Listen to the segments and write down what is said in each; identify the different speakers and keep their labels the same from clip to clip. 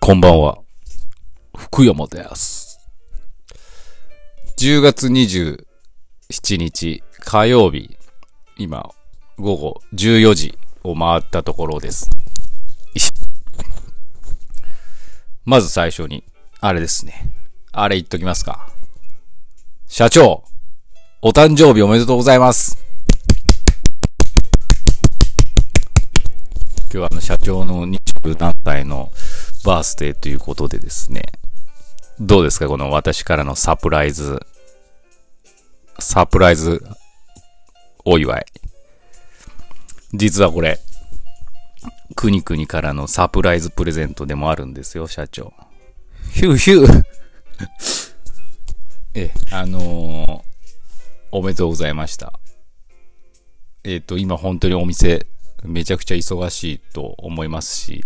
Speaker 1: こんばんは。福山です。10月27日火曜日、今、午後14時を回ったところです。まず最初に、あれですね。あれ言っときますか。社長、お誕生日おめでとうございます。今日はあの社長の20何歳のバースデーということでですね。どうですかこの私からのサプライズ、サプライズお祝い。実はこれ、くにくにからのサプライズプレゼントでもあるんですよ、社長。ヒューヒュー え、あのー、おめでとうございました。えっ、と、今本当にお店、めちゃくちゃ忙しいと思いますし、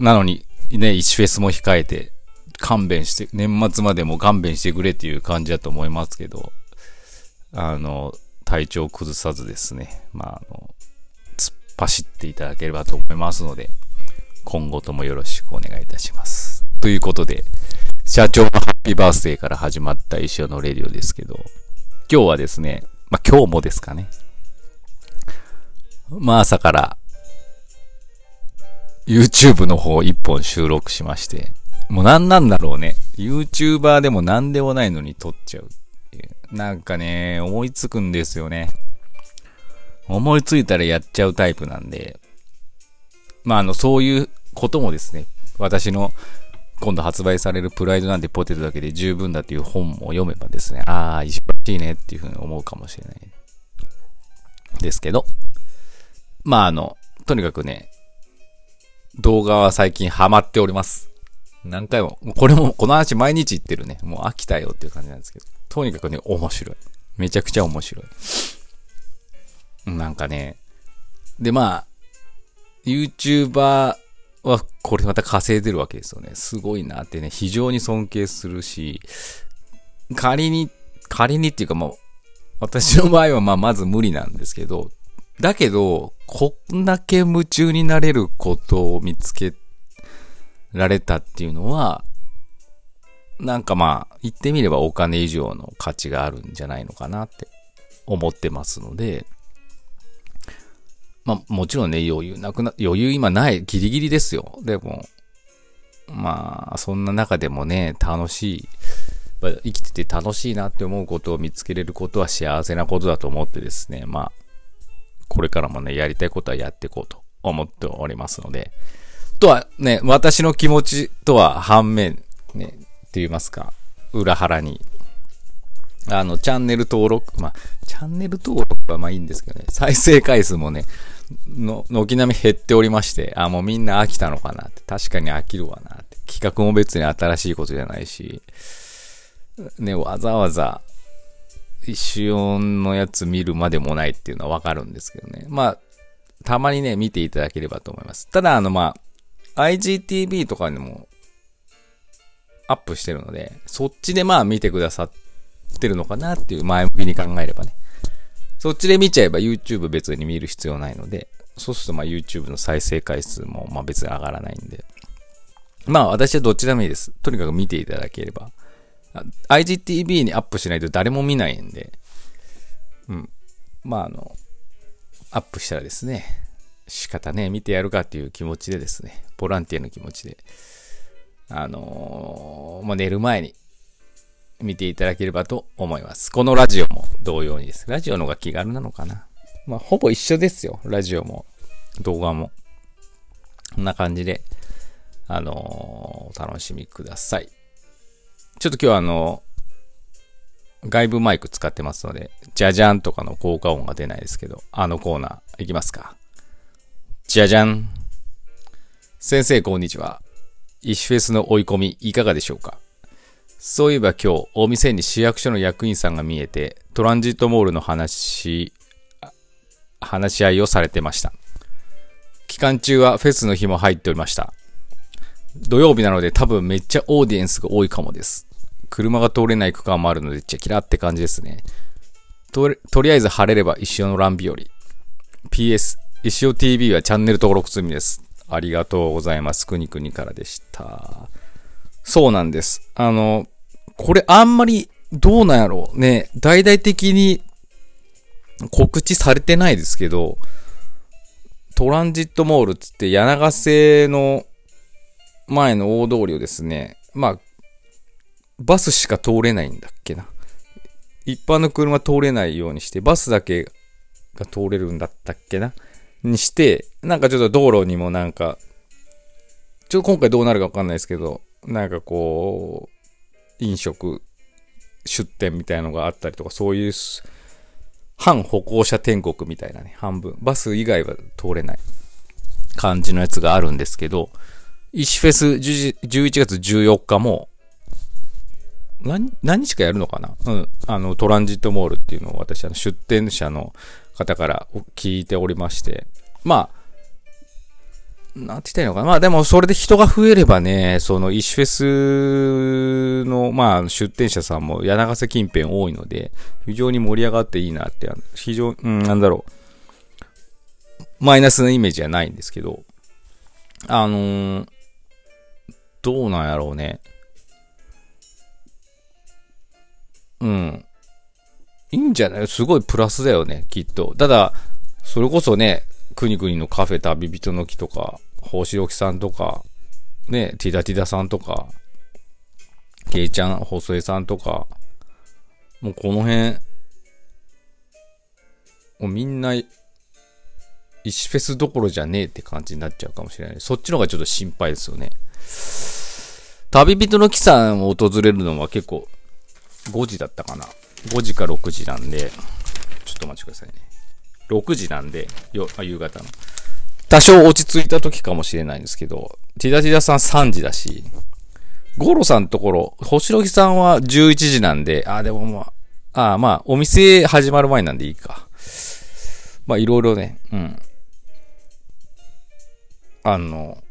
Speaker 1: なのに、ね、1フェスも控えて、勘弁して、年末までも勘弁してくれっていう感じだと思いますけど、あの、体調崩さずですね、まあ、あの、突っ走っていただければと思いますので、今後ともよろしくお願いいたします。ということで、社長のハッピーバースデーから始まった石尾のレディオですけど、今日はですね、まあ、今日もですかね。まあ朝から YouTube の方一本収録しまして、もう何なんだろうね。YouTuber でも何でもないのに撮っちゃうっていう。なんかね、思いつくんですよね。思いついたらやっちゃうタイプなんで、まああの、そういうこともですね、私の今度発売されるプライドなんてポテトだけで十分だっていう本も読めばですね、ああ、忙しいねっていうふうに思うかもしれない。ですけど、まああの、とにかくね、動画は最近ハマっております。何回も、これも、この話毎日言ってるね。もう飽きたよっていう感じなんですけど。とにかくね、面白い。めちゃくちゃ面白い。なんかね、でまあ、YouTuber はこれまた稼いでるわけですよね。すごいなってね、非常に尊敬するし、仮に、仮にっていうかもう、私の場合はまあまず無理なんですけど、だけど、こんだけ夢中になれることを見つけられたっていうのは、なんかまあ、言ってみればお金以上の価値があるんじゃないのかなって思ってますので、まあもちろんね、余裕なくな、余裕今ない、ギリギリですよ。でも、まあ、そんな中でもね、楽しい、生きてて楽しいなって思うことを見つけれることは幸せなことだと思ってですね、まあ、これからもね、やりたいことはやっていこうと思っておりますので、とはね、私の気持ちとは反面、ね、って言いますか、裏腹に、あの、チャンネル登録、まあ、チャンネル登録はまあいいんですけどね、再生回数もね、の、軒並み減っておりまして、あ、もうみんな飽きたのかなって、確かに飽きるわなって、企画も別に新しいことじゃないし、ね、わざわざ、一瞬のやつ見るまでもないっていうのはわかるんですけどね。まあ、たまにね、見ていただければと思います。ただ、あの、まあ、IGTV とかにもアップしてるので、そっちでまあ見てくださってるのかなっていう前向きに考えればね。そっちで見ちゃえば YouTube 別に見る必要ないので、そうするとまあ YouTube の再生回数もまあ別に上がらないんで。まあ私はどっちでもいいです。とにかく見ていただければ。IGTV にアップしないと誰も見ないんで、うん。まああの、アップしたらですね、仕方ね、見てやるかっていう気持ちでですね、ボランティアの気持ちで、あのーもう寝る前に見ていただければと思います。このラジオも同様にです。ラジオの方が気軽なのかな。まあ、ほぼ一緒ですよ。ラジオも、動画も。こんな感じで、あのーお楽しみください。ちょっと今日はあの外部マイク使ってますので、じゃじゃんとかの効果音が出ないですけど、あのコーナーいきますか。じゃじゃん。先生こんにちは。石フェスの追い込みいかがでしょうか？そういえば今日、お店に市役所の役員さんが見えて、トランジットモールの話、話し合いをされてました。期間中はフェスの日も入っておりました。土曜日なので多分めっちゃオーディエンスが多いかもです。車が通れない区間もあるので、チェキラって感じですね。とりとりあえず晴れれば石尾の乱日和。PS、石尾 TV はチャンネル登録済みです。ありがとうございます。くにくにからでした。そうなんです。あの、これあんまりどうなんやろうね。大々的に告知されてないですけど、トランジットモールつって柳瀬の前の大通りをですね、まあ、バスしか通れないんだっけな。一般の車通れないようにして、バスだけが通れるんだったっけなにして、なんかちょっと道路にもなんか、ちょっと今回どうなるかわかんないですけど、なんかこう、飲食、出店みたいのがあったりとか、そういう、反歩行者天国みたいなね、半分。バス以外は通れない感じのやつがあるんですけど、石フェス11月14日も、何、何日かやるのかな？うん。あの、トランジットモールっていうのを私、あの、出店者の方から聞いておりまして、まあ、なんて言ったらいいのかな？まあでもそれで人が増えればね、その石フェスの、まあ出店者さんも柳瀬近辺多いので、非常に盛り上がっていいなって、非常、うん、なんだろう。マイナスなイメージはないんですけど、あのー、どうなんやろうね。うん。いいんじゃない？すごいプラスだよね、きっと。ただ、それこそね、くにくにのカフェ旅人の木とか、星置さんとか、ね、ティダティダさんとか、ケイちゃん、細江さんとか、もうこの辺、もうみんな、石フェスどころじゃねえって感じになっちゃうかもしれない。そっちの方がちょっと心配ですよね。旅人の木さんを訪れるのは結構5時だったかな。5時か6時なんで、ちょっとお待ちくださいね。6時なんで、よあ、夕方の。多少落ち着いた時かもしれないんですけど、ティダティダさん3時だし、ゴロさんのところ、星野木さんは11時なんで、あ、でもまあ、あまあ、お店始まる前なんでいいか。まあ、いろいろね、うん。あの、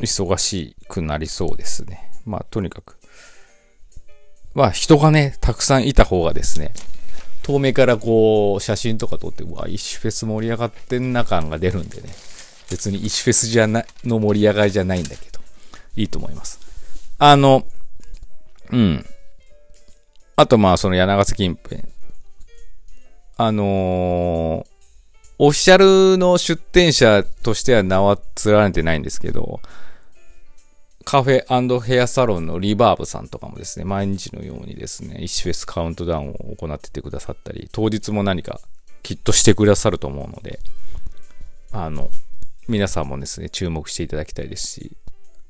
Speaker 1: 忙しくなりそうですね。まあ、とにかく。まあ、人がね、たくさんいた方がですね、遠目からこう、写真とか撮って、うわ、石フェス盛り上がってんな感が出るんでね。別に石フェスじゃな、の盛り上がりじゃないんだけど、いいと思います。あの、うん。あとまあ、その柳瀬近辺。あのー、オフィシャルの出店者としては名は連ねてないんですけど、カフェヘアサロンのリバーブさんとかもですね、毎日のようにですね、石フェスカウントダウンを行っててくださったり、当日も何かきっとしてくださると思うので、あの、皆さんもですね、注目していただきたいですし、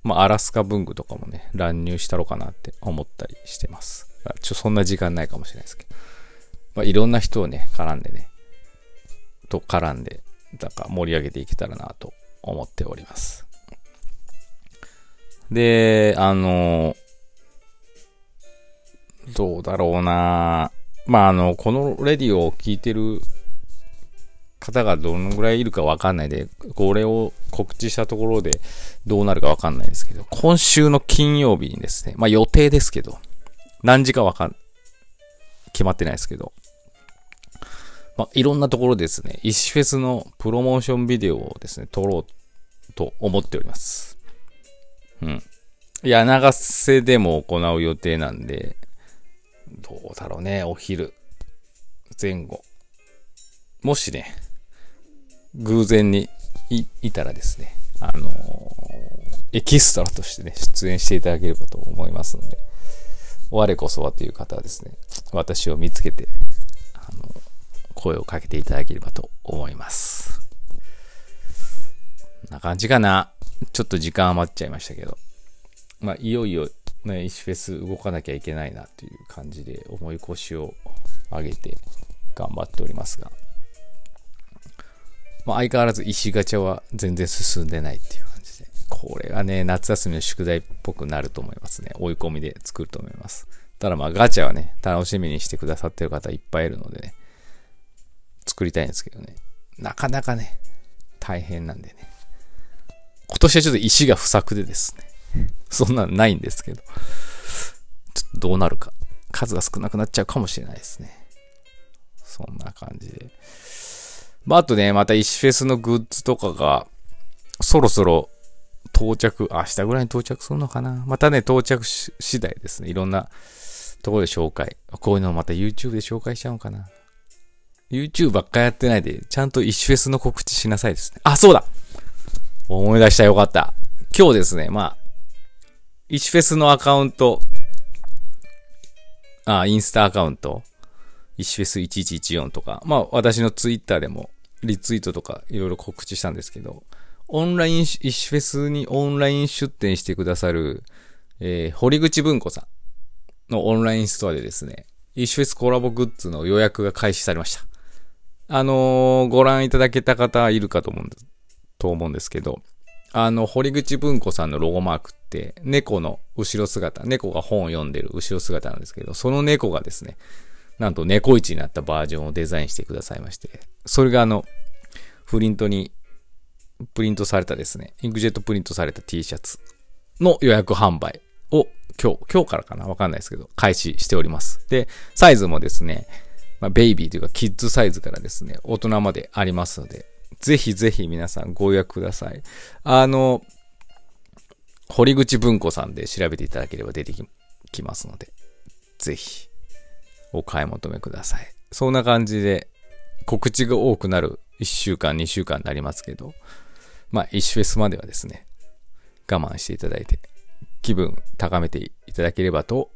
Speaker 1: まあ、アラスカ文具とかもね、乱入したろかなって思ったりしてます。ちょっと、そんな時間ないかもしれないですけど。まあ、いろんな人をね、絡んでね、と絡んで、なんか盛り上げていけたらなと思っております。で、あの、どうだろうなまあ、あの、このレディオを聞いてる方がどのぐらいいるかわかんないで、これを告知したところでどうなるかわかんないですけど、今週の金曜日にですね、まあ予定ですけど、何時かわかん、決まってないですけど、まあいろんなところですね、石フェスのプロモーションビデオをですね、撮ろうと思っております。うん。柳瀬でも行う予定なんで、どうだろうね、お昼前後。もしね、偶然にいたらですね、あのー、エキストラとしてね、出演していただければと思いますので、我こそはという方はですね、私を見つけて、あの、声をかけていただければと思います。こんな感じかな。ちょっと時間余っちゃいましたけど。まあ、いよいよ、ね、石フェス動かなきゃいけないなという感じで、重い腰を上げて頑張っておりますが、まあ、相変わらず石ガチャは全然進んでないっていう感じで、これがね、夏休みの宿題っぽくなると思いますね。追い込みで作ると思います。ただまあ、ガチャはね、楽しみにしてくださってる方いっぱいいるのでね、作りたいんですけどね、なかなかね、大変なんでね。今年はちょっと石が不作でですね、そんなのないんですけど。ちょっとどうなるか。数が少なくなっちゃうかもしれないですね。そんな感じで。まあ、あとね、また石フェスのグッズとかがそろそろ到着、明日ぐらいに到着するのかなまたね、到着し次第ですね。いろんなところで紹介。こういうのをまた YouTube で紹介しちゃうのかな ?YouTube ばっかやってないで、ちゃんと一フェスの告知しなさいですね。あ、そうだ思い出したよかった。今日ですね、まあ、一フェスのアカウント、あ、インスタアカウント、一フェス1114とか、まあ私のツイッターでもリツイートとかいろいろ告知したんですけど、オンライン、一フェスにオンライン出店してくださる、えー、堀口文庫さん。のオンラインストアでですね、一フェスコラボグッズの予約が開始されました。あのー、ご覧いただけた方いるかと思うんです、と思うんですけど、あの、堀口文庫さんのロゴマークって、猫の後ろ姿、猫が本を読んでる後ろ姿なんですけど、その猫がですね、なんと猫市になったバージョンをデザインしてくださいまして、それがあの、プリントにプリントされたですね、インクジェットプリントされた T シャツの予約販売を今日、今日からかなわかんないですけど、開始しております。で、サイズもですね、まあ、ベイビーというかキッズサイズからですね、大人までありますので、ぜひぜひ皆さんご予約ください。あの、堀口文庫さんで調べていただければ出てきますので、ぜひお買い求めください。そんな感じで告知が多くなる1週間、2週間になりますけど、まあ、1フェスまではですね、我慢していただいて、気分高めていただければと